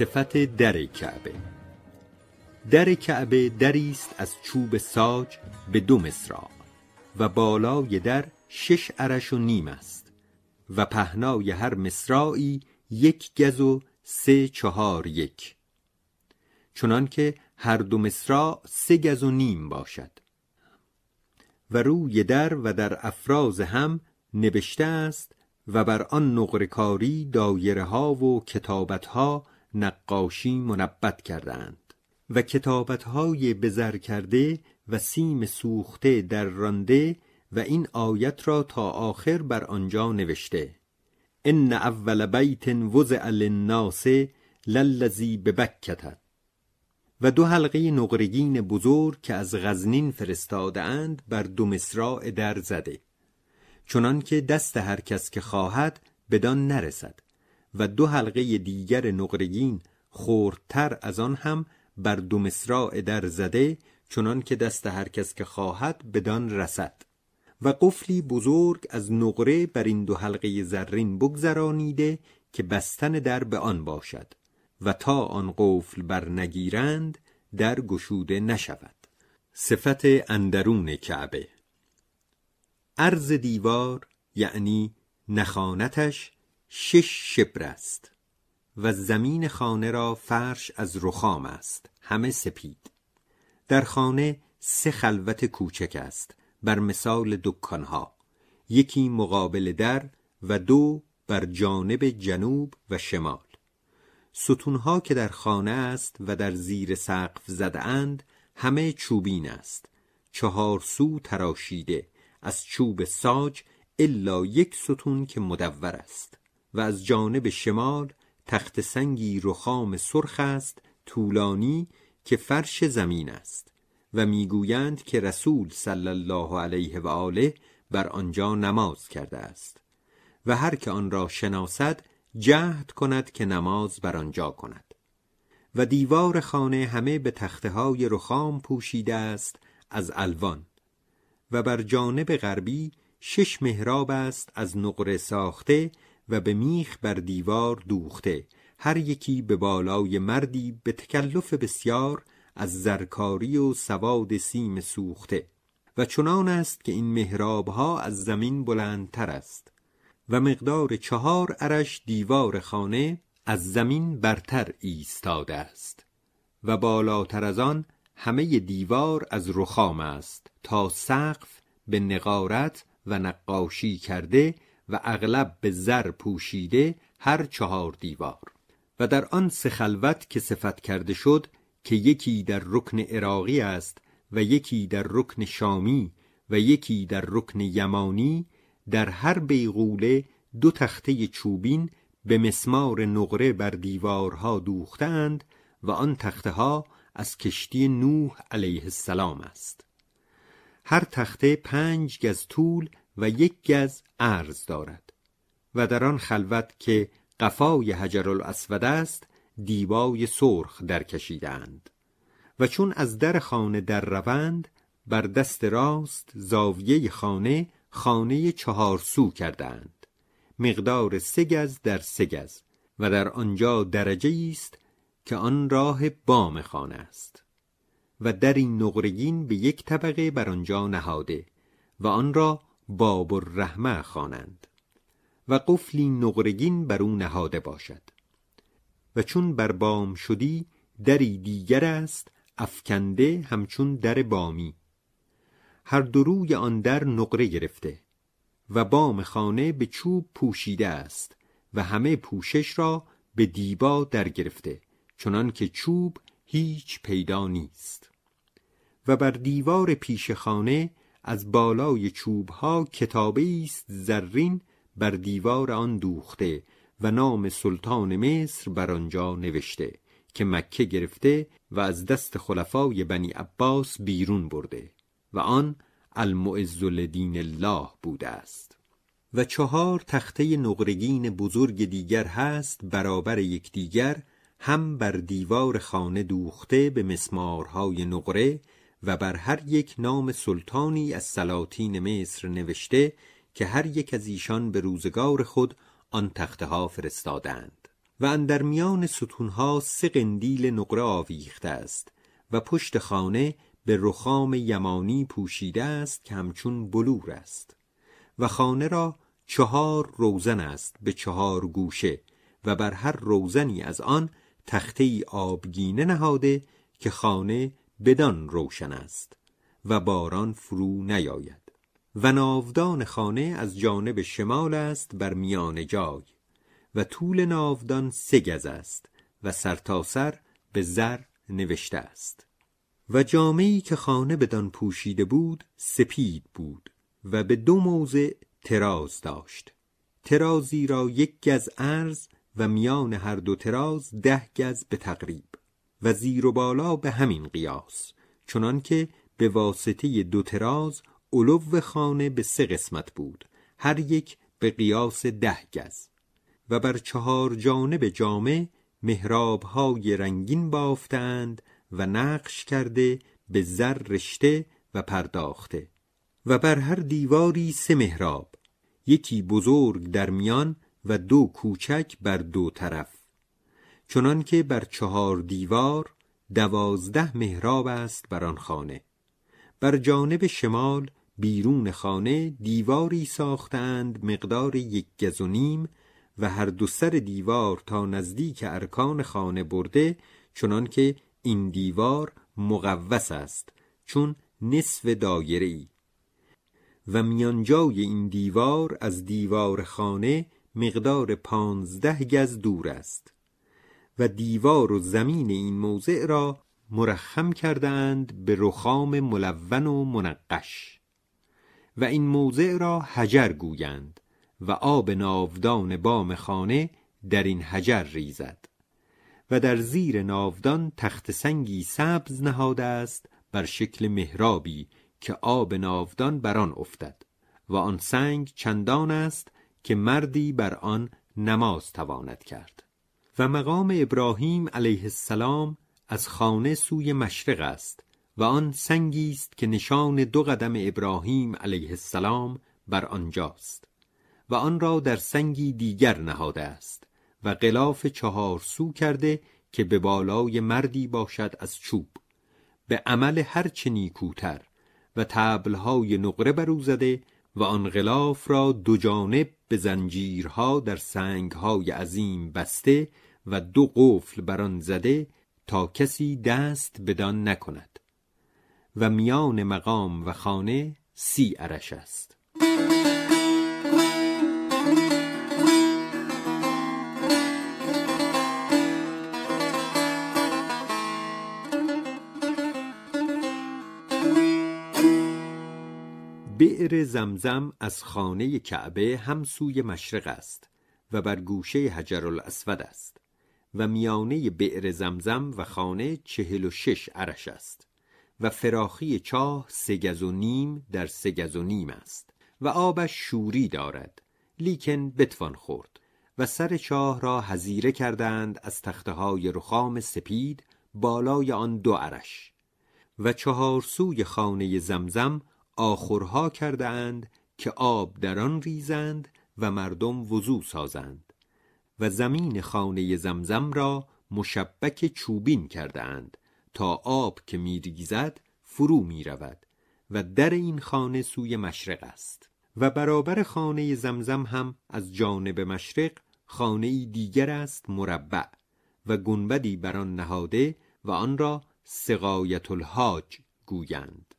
صفت در کعبه. در کعبه دری است از چوب ساج به دو مصراع و بالای در شش عرش و نیم است و پهنای هر مصراعی یک گز و سه چهار یک. چنانکه هر دو مصراع سه گز و نیم باشد. و روی در و در افراز هم نبشته است و بر آن نقرکاری دایره ها و کتابت ها نقاشی منبت کردند و کتابت های بزر کرده و سیم سوخته در رانده و این آیت را تا آخر بر آنجا نوشته. ان اول بیت وضع للناس للذی ببکته و دو حلقه نقرگین بزرگ که از غزنین فرستاده اند بر دو مصراع در زده. چنان که دست هر کس که خواهد بدان نرسد. و دو حلقه دیگر نقرگین خردتر از آن هم بر دو مصراع در زده چنان که دست هر کس که خواهد بدان رسد. و قفلی بزرگ از نقره بر این دو حلقه زرین بگذرانیده که بستن در به آن باشد و تا آن قفل بر نگیرند در گشوده نشود. صفت اندرون کعبه. عرض دیوار یعنی نخانتش شش شبر است و زمین خانه را فرش از رخام است همه سپید. در خانه سه خلوت کوچک است بر مثال دکانها. یکی مقابل در و دو بر جانب جنوب و شمال. ستونها که در خانه است و در زیر سقف زده اند همه چوبین است. چهار سو تراشیده از چوب ساج الا یک ستون که مدور است. و از جانب شمال تخت سنگی رخام سرخ است طولانی که فرش زمین است و می‌گویند که رسول صلی الله علیه و آله بر آنجا نماز کرده است و هر که آن را شناسد جهد کند که نماز بر آنجا کند و دیوار خانه همه به تخته های رخام پوشیده است از الوان و بر جانب غربی شش محراب است از نقره ساخته و به میخ بر دیوار دوخته. هر یکی به بالای مردی به تکلف بسیار از زرکاری و سواد سیم سوخته. و چنان است که این محراب ها از زمین بلندتر است. و مقدار چهار عرش دیوار خانه از زمین برتر ایستاده است. و بالاتر از آن همه دیوار از رخام است تا سقف به نقارت و نقاشی کرده و اغلب به زر پوشیده هر چهار دیوار. و در آن سه خلوت که صفت کرده شد که یکی در رکن عراقی است و یکی در رکن شامی و یکی در رکن یمانی در هر بیغوله دو تخته چوبین به مسمار نقره بر دیوارها دوختند و آن تخته ها از کشتی نوح علیه السلام است. هر تخته پنج گز طول و یک گز عرض دارد و در آن خلوت که قفای حجر الاسود است دیبای سرخ در کشیدند و چون از در خانه در روند بر دست راست زاویه خانه خانه چهار سو کردند مقدار سه گز در سه گز و در آنجا درجه است که آن راه بام خانه است و در این نقرگین به یک طبقه بر آنجا نهاده و آن را باب الرحمه خوانند و قفلی نقرگین بر او نهاده باشد و چون بر بام شدی دری دیگر است افکنده همچون در بامی. هر دو روی آن در نقره گرفته و بام خانه به چوب پوشیده است و همه پوشش را به دیبا در گرفته چنان که چوب هیچ پیدا نیست. و بر دیوار پیش خانه از بالای چوبها کتابی است زرین بر دیوار آن دوخته و نام سلطان مصر بر آنجا نوشته که مکه گرفته و از دست خلفای بنی عباس بیرون برده و آن المعز لدین الله بوده است. و چهار تخته نقرگین بزرگ دیگر هست برابر یکدیگر هم بر دیوار خانه دوخته به مسمارهای نقره و بر هر یک نام سلطانی از سلاطین مصر نوشته که هر یک از ایشان به روزگار خود آن تخته ها فرستادند. و اندر میان ستونها سه قندیل نقره آویخته است و پشت خانه به رخام یمانی پوشیده است که همچون بلور است. و خانه را چهار روزن است به چهار گوشه و بر هر روزنی از آن تخته آبگینه نهاده که خانه بدان روشن است و باران فرو نیاید. و ناودان خانه از جانب شمال است بر میان جای و طول ناودان سه گز است و سرتاسر سر به زر نوشته است. و جامعی که خانه بدان پوشیده بود سپید بود و به دو موضع تراز داشت. ترازی را یک گز عرض و میان هر دو تراز ده گز به تقریب. و زیر و بالا به همین قیاس چنان که به واسطه دو تراز علو خانه به سه قسمت بود هر یک به قیاس ده گز. و بر چهار جانب جامع محراب های رنگین بافتند و نقش کرده به زر رشته و پرداخته. و بر هر دیواری سه محراب یکی بزرگ در میان و دو کوچک بر دو طرف. چنان که بر چهار دیوار دوازده محراب است بر آن خانه. بر جانب شمال بیرون خانه دیواری ساختند مقدار یک گز و نیم و هر دو سر دیوار تا نزدیک ارکان خانه برده چنان که این دیوار مقوس است چون نصف دایره ای و میانجای این دیوار از دیوار خانه مقدار پانزده گز دور است. و دیوار و زمین این موضع را مرخم کردند به رخام ملون و منقش. و این موضع را حجر گویند و آب ناودان بام خانه در این حجر ریزد و در زیر ناودان تخت سنگی سبز نهاده است بر شکل محرابی که آب ناودان بر آن افتد و آن سنگ چندان است که مردی بر آن نماز تواند کرد. و مقام ابراهیم علیه السلام از خانه سوی مشرق است و آن سنگی است که نشان دو قدم ابراهیم علیه السلام بر آنجاست و آن را در سنگی دیگر نهاده است و غلاف چهار سو کرده که به بالای مردی باشد از چوب. به عمل هرچه نیکوتر و تبلهای نقره برو زده و آن غلاف را دو جانب به زنجیرها در سنگهای عظیم بسته و دو قفل بر آن زده تا کسی دست بدان نکند و میان مقام و خانه سی عرش است. بئر زمزم از خانه کعبه هم سوی مشرق است و بر گوشه حجر الاسود است. و میانه بئر زمزم و خانه چهل و شش عرش است و فراخی چاه سگز و نیم در سگز و نیم است و آبش شوری دارد لیکن بتوان خورد و سر چاه را هزیره کردند از تخته های رخام سپید بالای آن دو عرش و چهار سوی خانه زمزم آخرها کرده اند که آب در آن ریزند و مردم وضو سازند. و زمین خانه زمزم را مشبک چوبین کرده اند تا آب که میریزد فرو می رود و در این خانه سوی مشرق است و برابر خانه زمزم هم از جانب مشرق خانه دیگر است مربع و گنبدی بر آن نهاده و آن را سقایت الحاج گویند.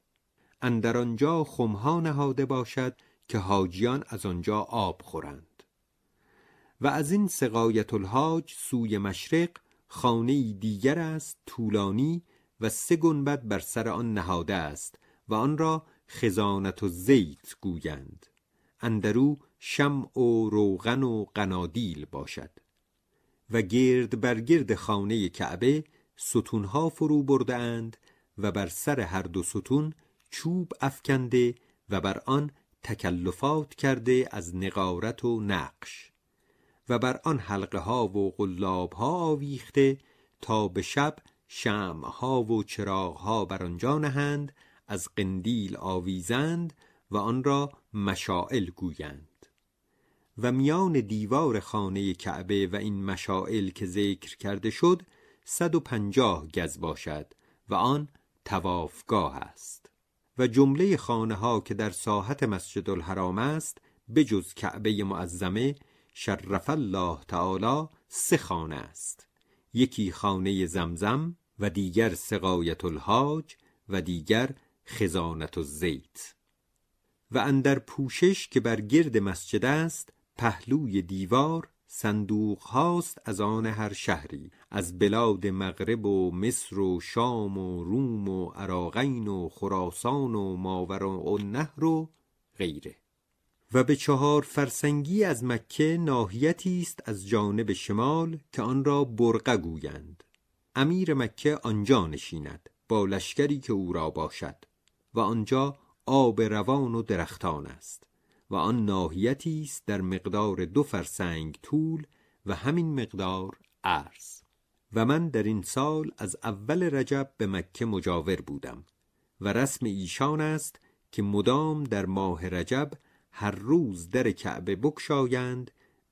اندر آنجا خمها نهاده باشد که حاجیان از آنجا آب خورند. و از این سقایت الحاج سوی مشرق خانه دیگر است طولانی و سه گنبد بر سر آن نهاده است و آن را خزانت و زیت گویند اندرو شمع و روغن و قنادیل باشد. و گرد بر گرد خانه کعبه ستونها فرو برده اند و بر سر هر دو ستون چوب افکنده و بر آن تکلفات کرده از نقارت و نقش. و بر آن حلقه ها و قلاب ها آویخته تا به شب شمع ها و چراغ ها بر آنجا نهند از قندیل آویزند و آن را مشائل گویند. و میان دیوار خانه کعبه و این مشائل که ذکر کرده شد صد و پنجاه گز باشد و آن توافگاه است. و جمله خانه ها که در ساحت مسجد الحرام است بجز کعبه معظمه شرف الله تعالی سه خانه است. یکی خانه زمزم و دیگر سقایت الحاج و دیگر خزانت الزیت. و اندر پوشش که بر گرد مسجد است پهلوی دیوار صندوق هاست از آن هر شهری از بلاد مغرب و مصر و شام و روم و عراقین و خراسان و ماور و نهر و غیره. و به چهار فرسنگی از مکه ناحیتی است از جانب شمال که آن را برقه گویند. امیر مکه آنجا نشیند با لشکری که او را باشد و آنجا آب روان و درختان است و آن ناحیتی است در مقدار دو فرسنگ طول و همین مقدار عرض. و من در این سال از اول رجب به مکه مجاور بودم و رسم ایشان است که مدام در ماه رجب هر روز در کعبه بکشایند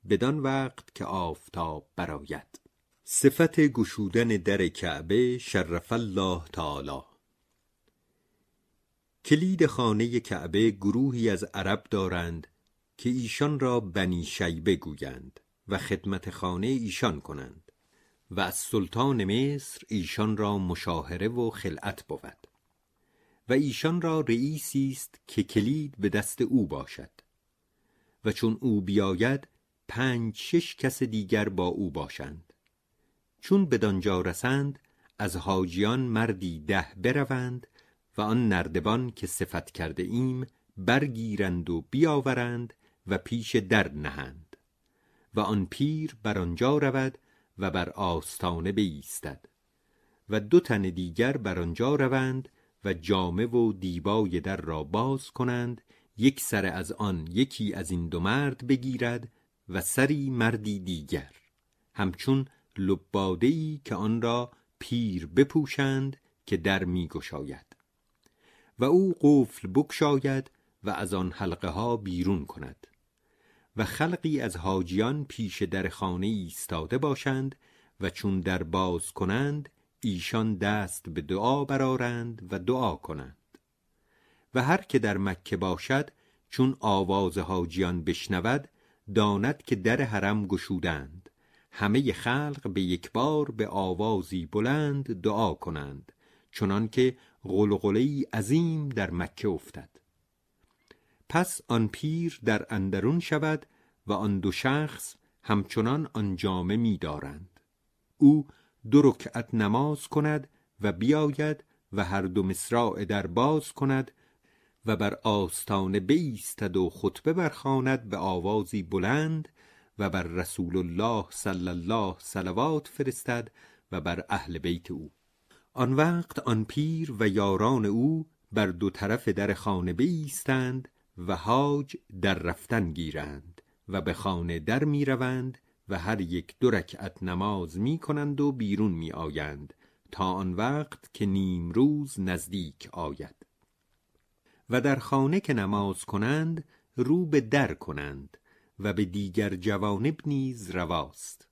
بدان وقت که آفتاب براید صفت گشودن در کعبه شرف الله تعالی. کلید خانه کعبه گروهی از عرب دارند که ایشان را بنی شیبه گویند و خدمت خانه ایشان کنند و از سلطان مصر ایشان را مشاهره و خلعت بود. و ایشان را رئیسی است که کلید به دست او باشد. و چون او بیاید پنج شش کس دیگر با او باشند. چون بدانجا رسند از حاجیان مردی ده بروند و آن نردبان که صفت کرده ایم برگیرند و بیاورند و پیش در نهند. و آن پیر بر آنجا رود و بر آستانه بایستد و دو تن دیگر بر آنجا روند و جامه و دیبای در را باز کنند یک سر از آن یکی از این دو مرد بگیرد و سری مردی دیگر. همچون لبادهی که آن را پیر بپوشند که در می گشاید. و او قفل بکشاید و از آن حلقه ها بیرون کند. و خلقی از حاجیان پیش در خانه ایستاده باشند و چون در باز کنند ایشان دست به دعا برارند و دعا کنند. و هر که در مکه باشد چون آواز حاجیان بشنود داند که در حرم گشودند. همه خلق به یک بار به آوازی بلند دعا کنند چنانکه غلغله عظیم در مکه افتد. پس آن پیر در اندرون شود و آن دو شخص همچنان آن جامه می دارند. او دو رکعت نماز کند و بیاید و هر دو مصراع در باز کند و بر آستانه بیستد و خطبه برخواند به آوازی بلند و بر رسول الله صلی الله صلوات فرستد و بر اهل بیت او. آن وقت آن پیر و یاران او بر دو طرف در خانه بیستند و حاج در رفتن گیرند و به خانه در می روند و هر یک دو رکعت نماز می کنند و بیرون می آیند تا آن وقت که نیم روز نزدیک آید. و در خانه که نماز کنند رو به در کنند و به دیگر جوانب نیز رواست.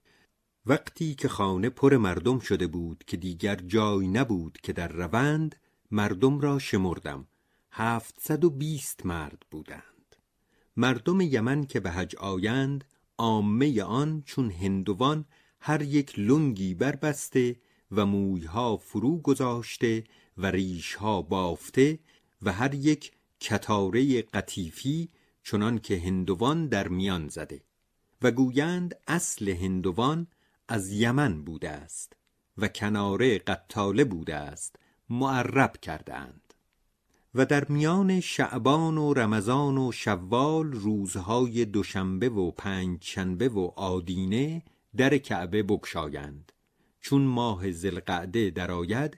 وقتی که خانه پر مردم شده بود که دیگر جای نبود که در روند مردم را شمردم. هفتصد و بیست مرد بودند. مردم یمن که به حج آیند عامه آن چون هندوان هر یک لنگی بربسته و مویها فرو گذاشته و ریشها بافته و هر یک کتاره قطیفی چنان که هندوان در میان زده. و گویند اصل هندوان از یمن بوده است و کناره قطاله بوده است معرب کردند و در میان شعبان و رمضان و شوال روزهای دوشنبه و پنجشنبه و آدینه در کعبه بگشایند. چون ماه زلقعده درآید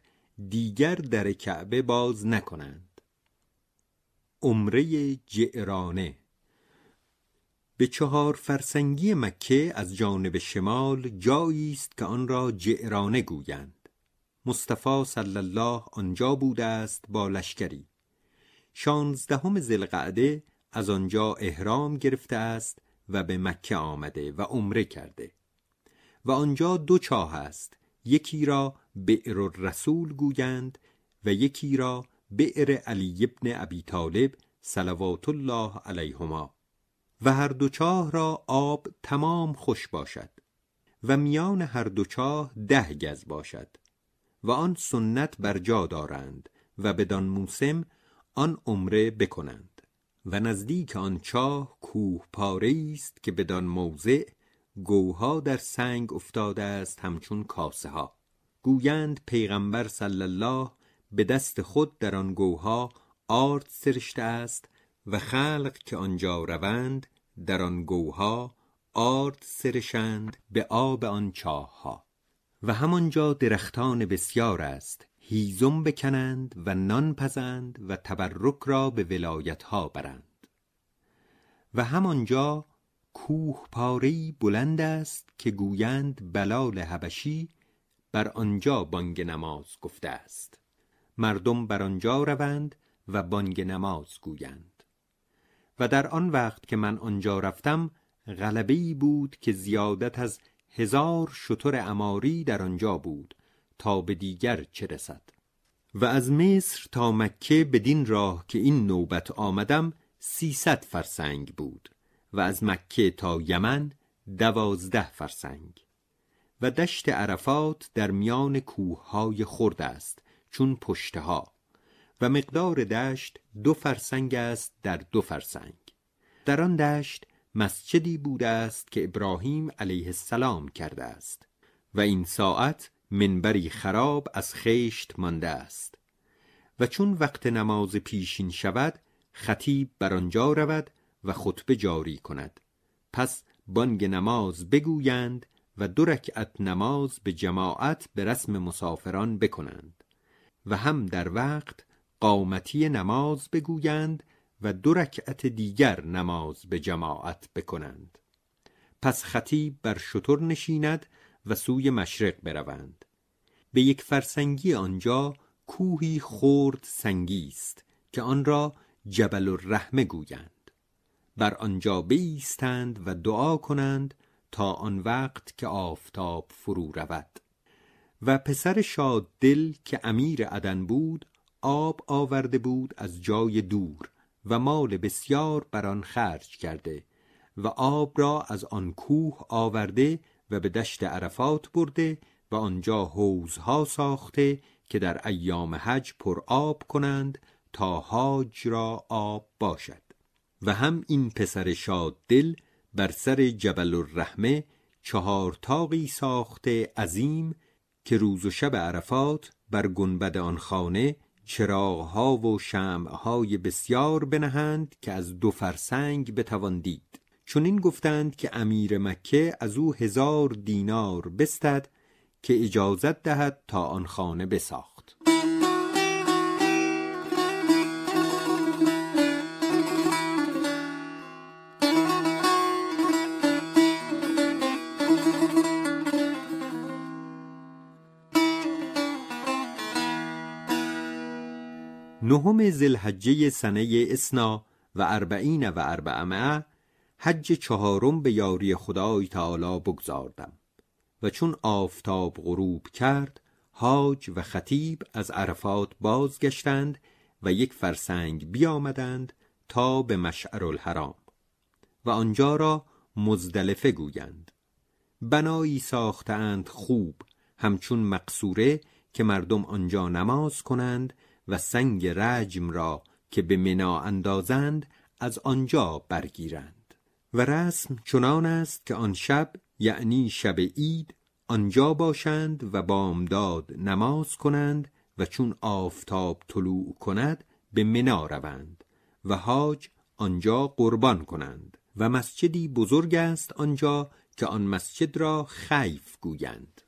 دیگر در کعبه باز نکنند. عمره جعرانه به چهار فرسنگی مکه از جانب شمال جایی است که آن را جعرانه گویند. مصطفی صلی الله آنجا بوده است با لشکری. شانزدهم زلقعده از آنجا احرام گرفته است و به مکه آمده و عمره کرده. و آنجا دو چاه است یکی را بئر الرسول گویند و یکی را بئر علی ابن ابی طالب صلوات الله علیهما. و هر دو چاه را آب تمام خوش باشد و میان هر دو چاه ده گز باشد و آن سنت بر جا دارند و بدان موسم آن عمره بکنند و نزدیک آن چاه کوه پاره است که بدان موضع گوها در سنگ افتاده است همچون کاسه ها گویند پیغمبر صلی الله به دست خود در آن گوها آرد سرشته است و خلق که آنجا روند در آن گوها آرد سرشند به آب آن چاه ها و همانجا درختان بسیار است هیزم بکنند و نان پزند و تبرک را به ولایت ها برند. و همانجا کوه پاری بلند است که گویند بلال حبشی بر آنجا بانگ نماز گفته است. مردم بر آنجا روند و بانگ نماز گویند. و در آن وقت که من آنجا رفتم غلبه بود که زیادت از هزار شتر اماری در آنجا بود. تا به دیگر چه رسد. و از مصر تا مکه بدین راه که این نوبت آمدم سیصد فرسنگ بود و از مکه تا یمن دوازده فرسنگ. و دشت عرفات در میان کوههای خرد است چون پشته ها و مقدار دشت دو فرسنگ است در دو فرسنگ. در آن دشت مسجدی بوده است که ابراهیم علیه السلام کرده است و این ساعت منبری خراب از خشت مانده است. و چون وقت نماز پیشین شود خطیب بر آنجا رود و خطبه جاری کند. پس بانگ نماز بگویند و دو رکعت نماز به جماعت به رسم مسافران بکنند. و هم در وقت قامتی نماز بگویند و دو رکعت دیگر نماز به جماعت بکنند. پس خطیب بر شتر نشیند و سوی مشرق بروند. به یک فرسنگی آنجا کوهی خورد سنگی است که آن را جبل الرحمه گویند. بر آنجا بیستند و دعا کنند تا آن وقت که آفتاب فرو رود. و پسر شاد دل که امیر عدن بود آب آورده بود از جای دور و مال بسیار بر آن خرج کرده و آب را از آن کوه آورده و به دشت عرفات برده و آنجا حوزها ساخته که در ایام حج پر آب کنند تا حاج را آب باشد. و هم این پسر شاد دل بر سر جبل الرحمه چهار تاقی ساخته عظیم که روز و شب عرفات بر گنبد آن خانه چراغها و شمعهای بسیار بنهند که از دو فرسنگ بتوان دید. چون این گفتند که امیر مکه از او هزار دینار بستد که اجازت دهد تا آن خانه بساخت. نهم زلحجه سنه اسنا و اربعین و اربعمه حج چهارم به یاری خدای تعالی بگذاردم و چون آفتاب غروب کرد حاج و خطیب از عرفات بازگشتند و یک فرسنگ بیامدند تا به مشعر الحرام و آنجا را مزدلفه گویند. بنایی ساختند خوب همچون مقصوره که مردم آنجا نماز کنند و سنگ رجم را که به منا اندازند از آنجا برگیرند. و رسم چنان است که آن شب یعنی شب عید آنجا باشند و بامداد نماز کنند و چون آفتاب طلوع کند به منا روند و حاج آنجا قربان کنند و مسجدی بزرگ است آنجا که آن مسجد را خیف گویند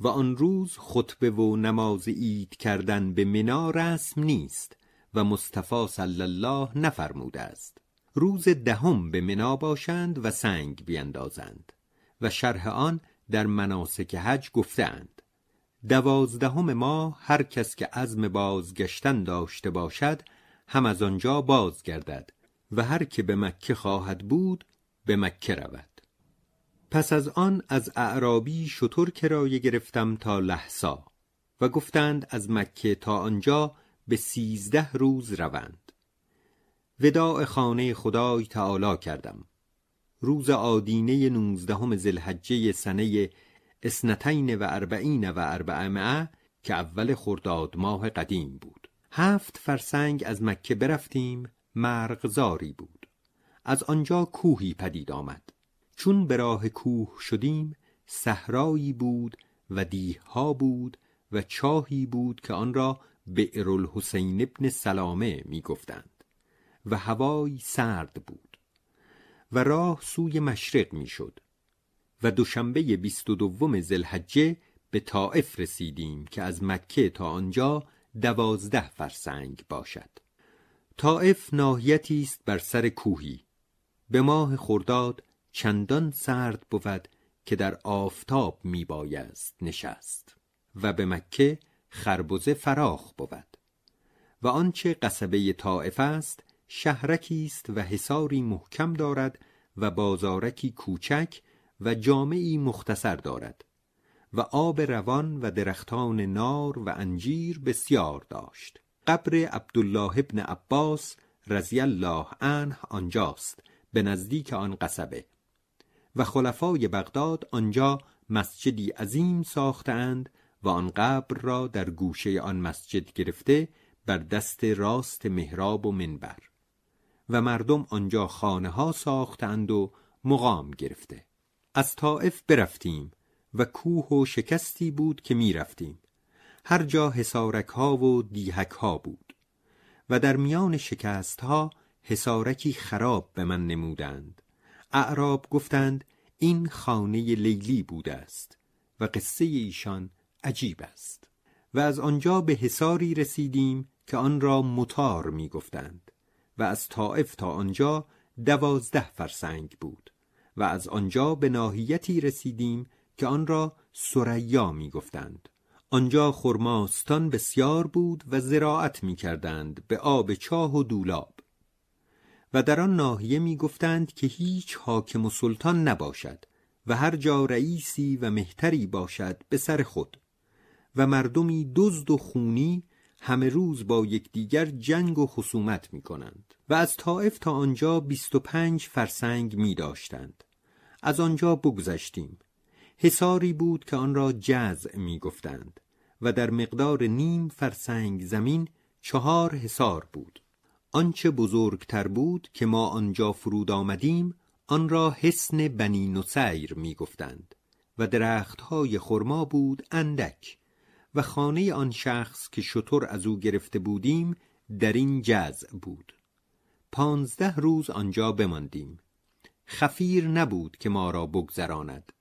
و آن روز خطبه و نماز عید کردن به منا رسم نیست و مصطفی صلی الله نفرموده است. روز دهم به منا باشند و سنگ بیندازند و شرح آن در مناسک حج گفتند دوازدهم ما هر کس که عزم بازگشتن داشته باشد هم از آنجا بازگردد و هر که به مکه خواهد بود به مکه رود. پس از آن از اعرابی شطور کرایه گرفتم تا لحسا و گفتند از مکه تا آنجا به سیزده روز روند. وداع خانه خدای تعالی کردم. روز آدینه نوزدهم زلحجه سنه اسنتین و اربعین و اربعمعه که اول خرداد ماه قدیم بود. هفت فرسنگ از مکه برفتیم مرغزاری بود. از آنجا کوهی پدید آمد. چون به راه کوه شدیم صحرایی بود و دیها بود و چاهی بود که آن را بئر الحسین ابن سلامه می گفتند و هوای سرد بود و راه سوی مشرق می شد و دوشنبه بیست و دوم زلحجه به طائف رسیدیم که از مکه تا آنجا دوازده فرسنگ باشد. طائف ناحیتی است بر سر کوهی. به ماه خرداد چندان سرد بود که در آفتاب می بایست نشست و به مکه خربزه فراخ بود و آنچه قصبه طائف است شهرکی است و حصاری محکم دارد و بازارکی کوچک و جامعی مختصر دارد و آب روان و درختان نار و انجیر بسیار داشت. قبر عبدالله ابن عباس رضی الله عنه آنجاست به نزدیک آن قصبه. و خلفای بغداد آنجا مسجدی عظیم ساختند و آن قبر را در گوشه آن مسجد گرفته بر دست راست محراب و منبر. و مردم آنجا خانه ها ساختند و مقام گرفته. از طائف برفتیم و کوه و شکستی بود که می رفتیم هر جا حسارک ها و دیهک ها بود و در میان شکست ها حسارکی خراب به من نمودند. اعراب گفتند این خانه لیلی بوده است و قصه ایشان عجیب است. و از آنجا به حساری رسیدیم که آن را متار می گفتند و از طائف تا آنجا دوازده فرسنگ بود و از آنجا به ناحیتی رسیدیم که آن را سریا می گفتند آنجا خرماستان بسیار بود و زراعت می کردند به آب چاه و دولاب. و در آن ناحیه می گفتند که هیچ حاکم و سلطان نباشد و هر جا رئیسی و مهتری باشد به سر خود و مردمی دزد و خونی همه روز با یکدیگر جنگ و خصومت می کنند و از طائف تا آنجا بیست و پنج فرسنگ می داشتند از آنجا بگذشتیم. حساری بود که آن را جزع می گفتند و در مقدار نیم فرسنگ زمین چهار حسار بود. آنچه بزرگتر بود که ما آنجا فرود آمدیم آن را حسن بنی نسیر می گفتند و درختهای خرما بود اندک. و خانه آن شخص که شطور از او گرفته بودیم در این جزع بود. پانزده روز آنجا بماندیم. خفیر نبود که ما را بگذراند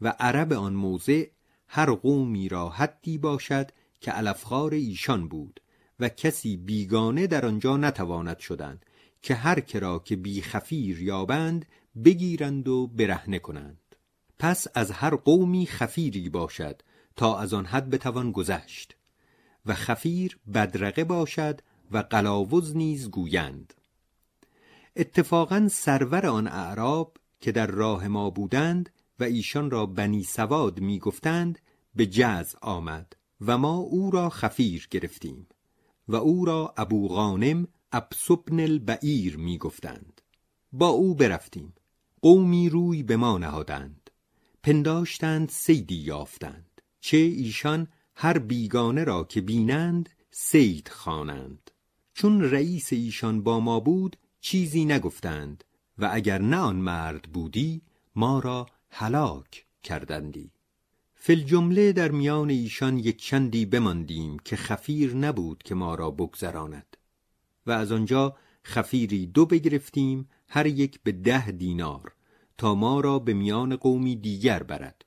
و عرب آن موضع هر قومی را حدی باشد که علفخار ایشان بود و کسی بیگانه در آنجا نتواند شدند که هر کرا که بی خفیر یابند بگیرند و برهنه کنند. پس از هر قومی خفیری باشد تا از آن حد بتوان گذشت و خفیر بدرقه باشد و قلاوز نیز گویند. اتفاقا سرور آن اعراب که در راه ما بودند و ایشان را بنی سواد می گفتند به جز آمد و ما او را خفیر گرفتیم و او را ابو غانم ابسبن البعیر می گفتند با او برفتیم. قومی روی به ما نهادند. پنداشتند سیدی یافتند. چه ایشان هر بیگانه را که بینند سید خوانند. چون رئیس ایشان با ما بود چیزی نگفتند و اگر نه آن مرد بودی ما را هلاک کردندی. فل جمله در میان ایشان یک چندی بماندیم که خفیر نبود که ما را بگذراند. و از آنجا خفیری دو بگرفتیم هر یک به ده دینار تا ما را به میان قومی دیگر برد.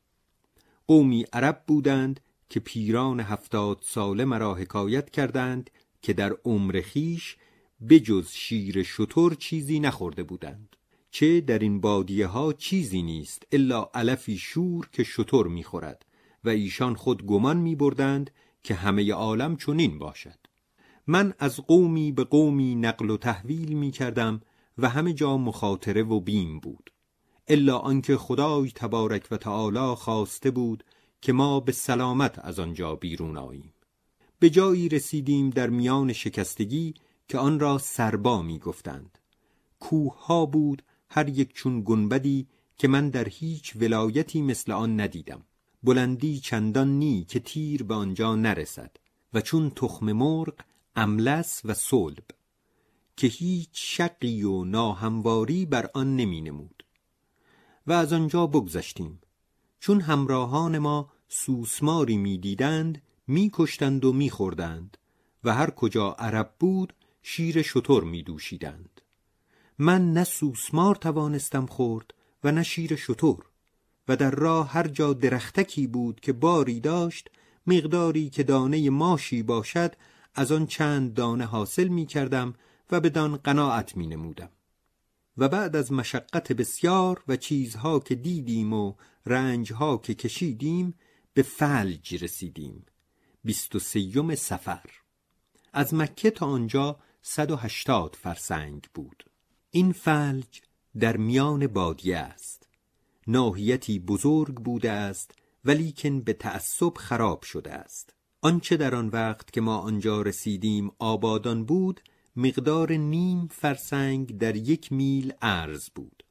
قومی عرب بودند که پیران هفتاد ساله مرا حکایت کردند که در عمر خیش بجز شیر شتر چیزی نخورده بودند چه در این بادیه ها چیزی نیست الا علفی شور که شتر می‌خورد و ایشان خود گمان می بردند که همه عالم چنین باشد. من از قومی به قومی نقل و تحویل می کردم و همه جا مخاطره و بیم بود. الا آنکه خدای تبارک و تعالی خواسته بود که ما به سلامت از آنجا بیرون آییم. به جایی رسیدیم در میان شکستگی که آن را سربا می گفتند کوه ها بود هر یک چون گنبدی که من در هیچ ولایتی مثل آن ندیدم. بلندی چندان نی که تیر به آنجا نرسد و چون تخم مرغ املس و صلب که هیچ شقی و ناهمواری بر آن نمی نمود. و از آنجا بگذشتیم. چون همراهان ما سوسماری می‌دیدند میکشتند و میخوردند و هر کجا عرب بود شیر شتر میدوشیدند. من نه سوسمار توانستم خورد و نه شیر شتر و در راه هر جا درختکی بود که باری داشت مقداری که دانه ماشی باشد از آن چند دانه حاصل می کردم و بدان قناعت می نمودم و بعد از مشقت بسیار و چیزها که دیدیم و رنجها که کشیدیم به فلج رسیدیم. بیست و سیوم سفر. از مکه تا آنجا صد و هشتاد فرسنگ بود. این فلج در میان بادیه است. ناحیتی بزرگ بوده است ولیکن به تعصب خراب شده است. آنچه در آن وقت که ما آنجا رسیدیم آبادان بود مقدار نیم فرسنگ در یک میل عرض بود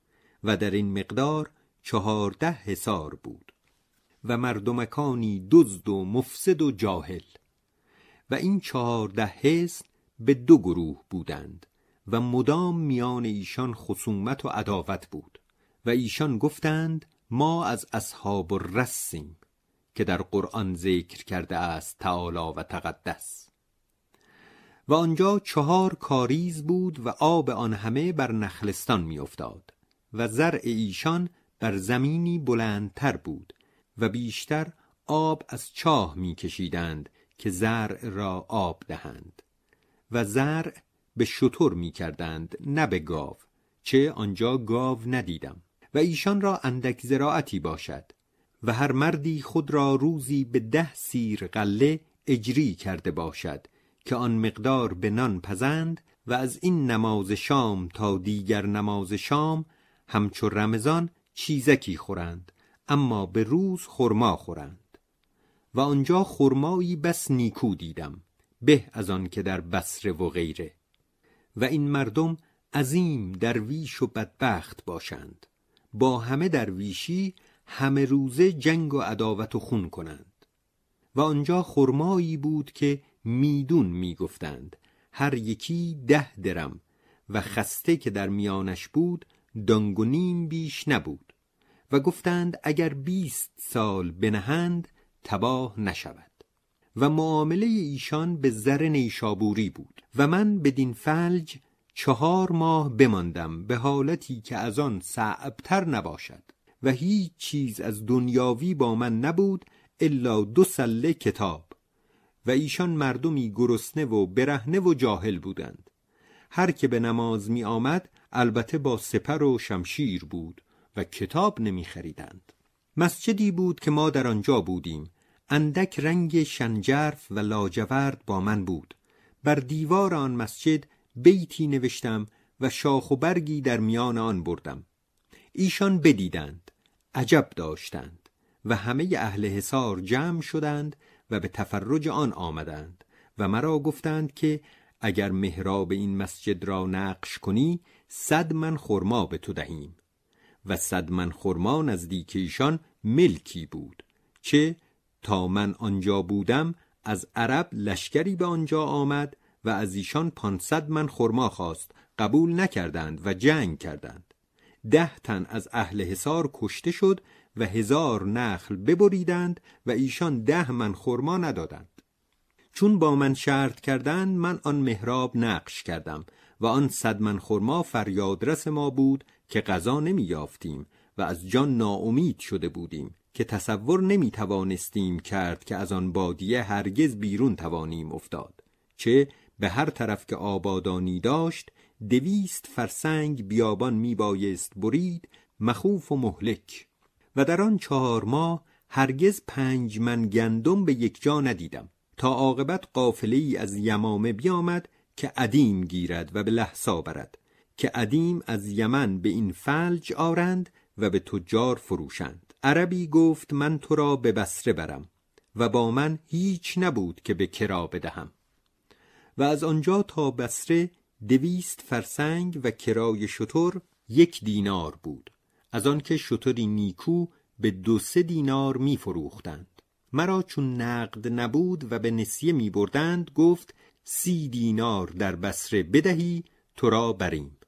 و در این مقدار چهارده حسار بود و مردمکانی دزد و مفسد و جاهل و این چهارده حس به دو گروه بودند و مدام میان ایشان خصومت و عداوت بود و ایشان گفتند ما از اصحاب الرسیم که در قرآن ذکر کرده است تعالی و تقدس. و آنجا چهار کاریز بود و آب آن همه بر نخلستان میافتاد و زرع ایشان بر زمینی بلندتر بود و بیشتر آب از چاه میکشیدند که زرع را آب دهند و زرع به شتر می‌کردند نه به گاو چه آنجا گاو ندیدم و ایشان را اندک زراعتی باشد و هر مردی خود را روزی به ده سیر قله اجری کرده باشد که آن مقدار به نان پزند و از این نماز شام تا دیگر نماز شام همچو رمضان چیزکی خورند اما به روز خرما خورند. و آنجا خرمایی بس نیکو دیدم به از آن که در بصره و غیره. و این مردم عظیم درویش و بدبخت باشند با همه درویشی همه روزه جنگ و عداوت و خون کنند. و آنجا خرمایی بود که میدون می‌گفتند. هر یکی ده درم و خسته که در میانش بود دانگ و نیم بیش نبود و گفتند اگر بیست سال بنهند تباه نشود. و معامله ایشان به زر نیشابوری بود و من بدین فلج چهار ماه بماندم به حالتی که از آن صعبتر نباشد و هیچ چیز از دنیاوی با من نبود الا دو سله کتاب. و ایشان مردمی گرسنه و برهنه و جاهل بودند. هر که به نماز می آمد البته با سپر و شمشیر بود و کتاب نمی خریدند مسجدی بود که ما در آنجا بودیم. اندک رنگ شنجرف و لاجورد با من بود. بر دیوار آن مسجد بیتی نوشتم و شاخ و برگی در میان آن بردم. ایشان بدیدند عجب داشتند و همه اهل حصار جمع شدند و به تفرج آن آمدند و مرا گفتند که اگر محراب این مسجد را نقش کنی صد من خرما به تو دهیم. و صد من خرما نزدیک ایشان ملکی بود چه تا من آنجا بودم از عرب لشکری به آنجا آمد و از ایشان پانصد من خرما خواست قبول نکردند و جنگ کردند. ده تن از اهل حصار کشته شد و هزار نخل ببریدند و ایشان ده من خرما ندادند. چون با من شرط کردند من آن محراب نقش کردم و آن صد من خرما فریادرس ما بود که غذا نمی یافتیم و از جان ناامید شده بودیم که تصور نمی توانستیم کرد که از آن بادیه هرگز بیرون توانیم افتاد. چه به هر طرف که آبادانی داشت دویست فرسنگ بیابان می بایست برید مخوف و مهلک. و در آن چهار ماه هرگز پنج من گندم به یک جا ندیدم تا عاقبت قافله ای از یمامه بیامد که عدیم گیرد و به لحسا برد که عدیم از یمن به این فلج آرند و به تجار فروشند. عربی گفت من تو را به بسره برم و با من هیچ نبود که به کرا بدهم. و از آنجا تا بسره دویست فرسنگ و کرای شتر یک دینار بود. از آنکه شتری نیکو به دو سه دینار می فروختند مرا چون نقد نبود و به نسیه می بردند گفت سی دینار در بسره بدهی تو را بریم.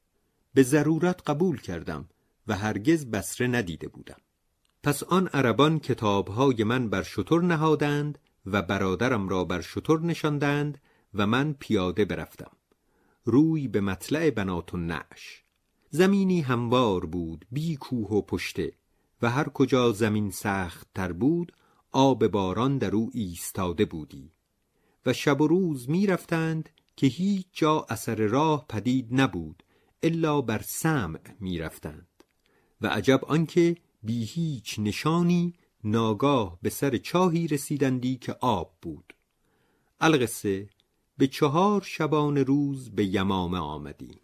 به ضرورت قبول کردم و هرگز بسره ندیده بودم. پس آن عربان کتابهای من بر شتر نهادند و برادرم را بر شتر نشاندند و من پیاده برفتم. روی به مطلع بنات و نعش زمینی هموار بود بی کوه و پشته و هر کجا زمین سخت تر بود آب باران در او ایستاده بودی. و شب و روز می رفتند که هیچ جا اثر راه پدید نبود الا بر سمع می رفتند. و عجب آنکه بی هیچ نشانی ناگاه به سر چاهی رسیدندی که آب بود. القصه به چهار شبان روز به یمامه آمدیم.